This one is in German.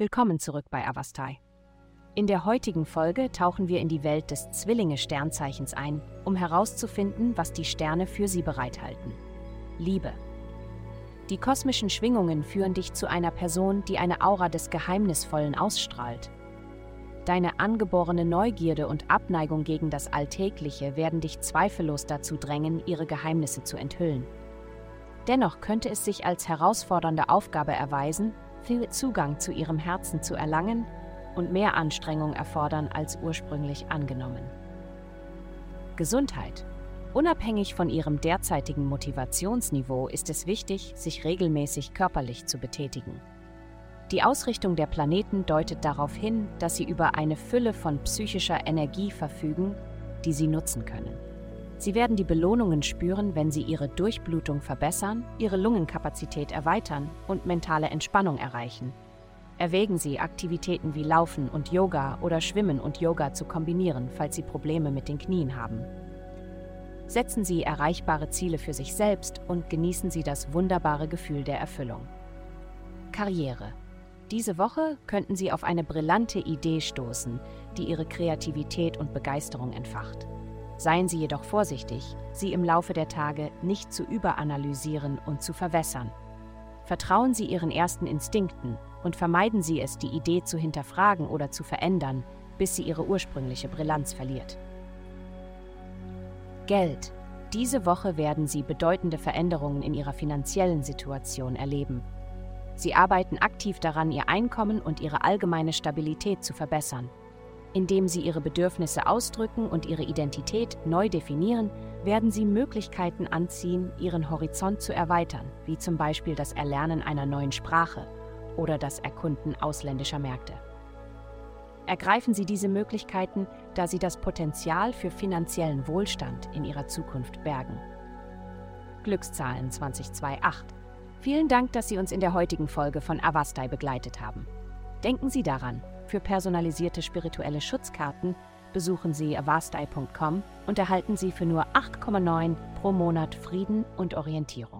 Willkommen zurück bei Avastai. In der heutigen Folge tauchen wir in die Welt des Zwillinge-Sternzeichens ein, um herauszufinden, was die Sterne für sie bereithalten. Liebe. Die kosmischen Schwingungen führen dich zu einer Person, die eine Aura des Geheimnisvollen ausstrahlt. Deine angeborene Neugierde und Abneigung gegen das Alltägliche werden dich zweifellos dazu drängen, ihre Geheimnisse zu enthüllen. Dennoch könnte es sich als herausfordernde Aufgabe erweisen, viel Zugang zu ihrem Herzen zu erlangen und mehr Anstrengung erfordern als ursprünglich angenommen. Gesundheit. Unabhängig von ihrem derzeitigen Motivationsniveau ist es wichtig, sich regelmäßig körperlich zu betätigen. Die Ausrichtung der Planeten deutet darauf hin, dass sie über eine Fülle von psychischer Energie verfügen, die sie nutzen können. Sie werden die Belohnungen spüren, wenn sie ihre Durchblutung verbessern, ihre Lungenkapazität erweitern und mentale Entspannung erreichen. Erwägen Sie, Aktivitäten wie Laufen und Yoga oder Schwimmen und Yoga zu kombinieren, falls Sie Probleme mit den Knien haben. Setzen Sie erreichbare Ziele für sich selbst und genießen Sie das wunderbare Gefühl der Erfüllung. Karriere. Diese Woche könnten Sie auf eine brillante Idee stoßen, die Ihre Kreativität und Begeisterung entfacht. Seien Sie jedoch vorsichtig, sie im Laufe der Tage nicht zu überanalysieren und zu verwässern. Vertrauen Sie Ihren ersten Instinkten und vermeiden Sie es, die Idee zu hinterfragen oder zu verändern, bis sie ihre ursprüngliche Brillanz verliert. Geld. Diese Woche werden Sie bedeutende Veränderungen in Ihrer finanziellen Situation erleben. Sie arbeiten aktiv daran, Ihr Einkommen und Ihre allgemeine Stabilität zu verbessern. Indem sie ihre Bedürfnisse ausdrücken und ihre Identität neu definieren, werden sie Möglichkeiten anziehen, ihren Horizont zu erweitern, wie zum Beispiel das Erlernen einer neuen Sprache oder das Erkunden ausländischer Märkte. Ergreifen Sie diese Möglichkeiten, da sie das Potenzial für finanziellen Wohlstand in Ihrer Zukunft bergen. Glückszahlen 2028. Vielen Dank, dass Sie uns in der heutigen Folge von Avastai begleitet haben. Denken Sie daran, für personalisierte spirituelle Schutzkarten besuchen Sie avastai.com und erhalten Sie für nur 8,9 pro Monat Frieden und Orientierung.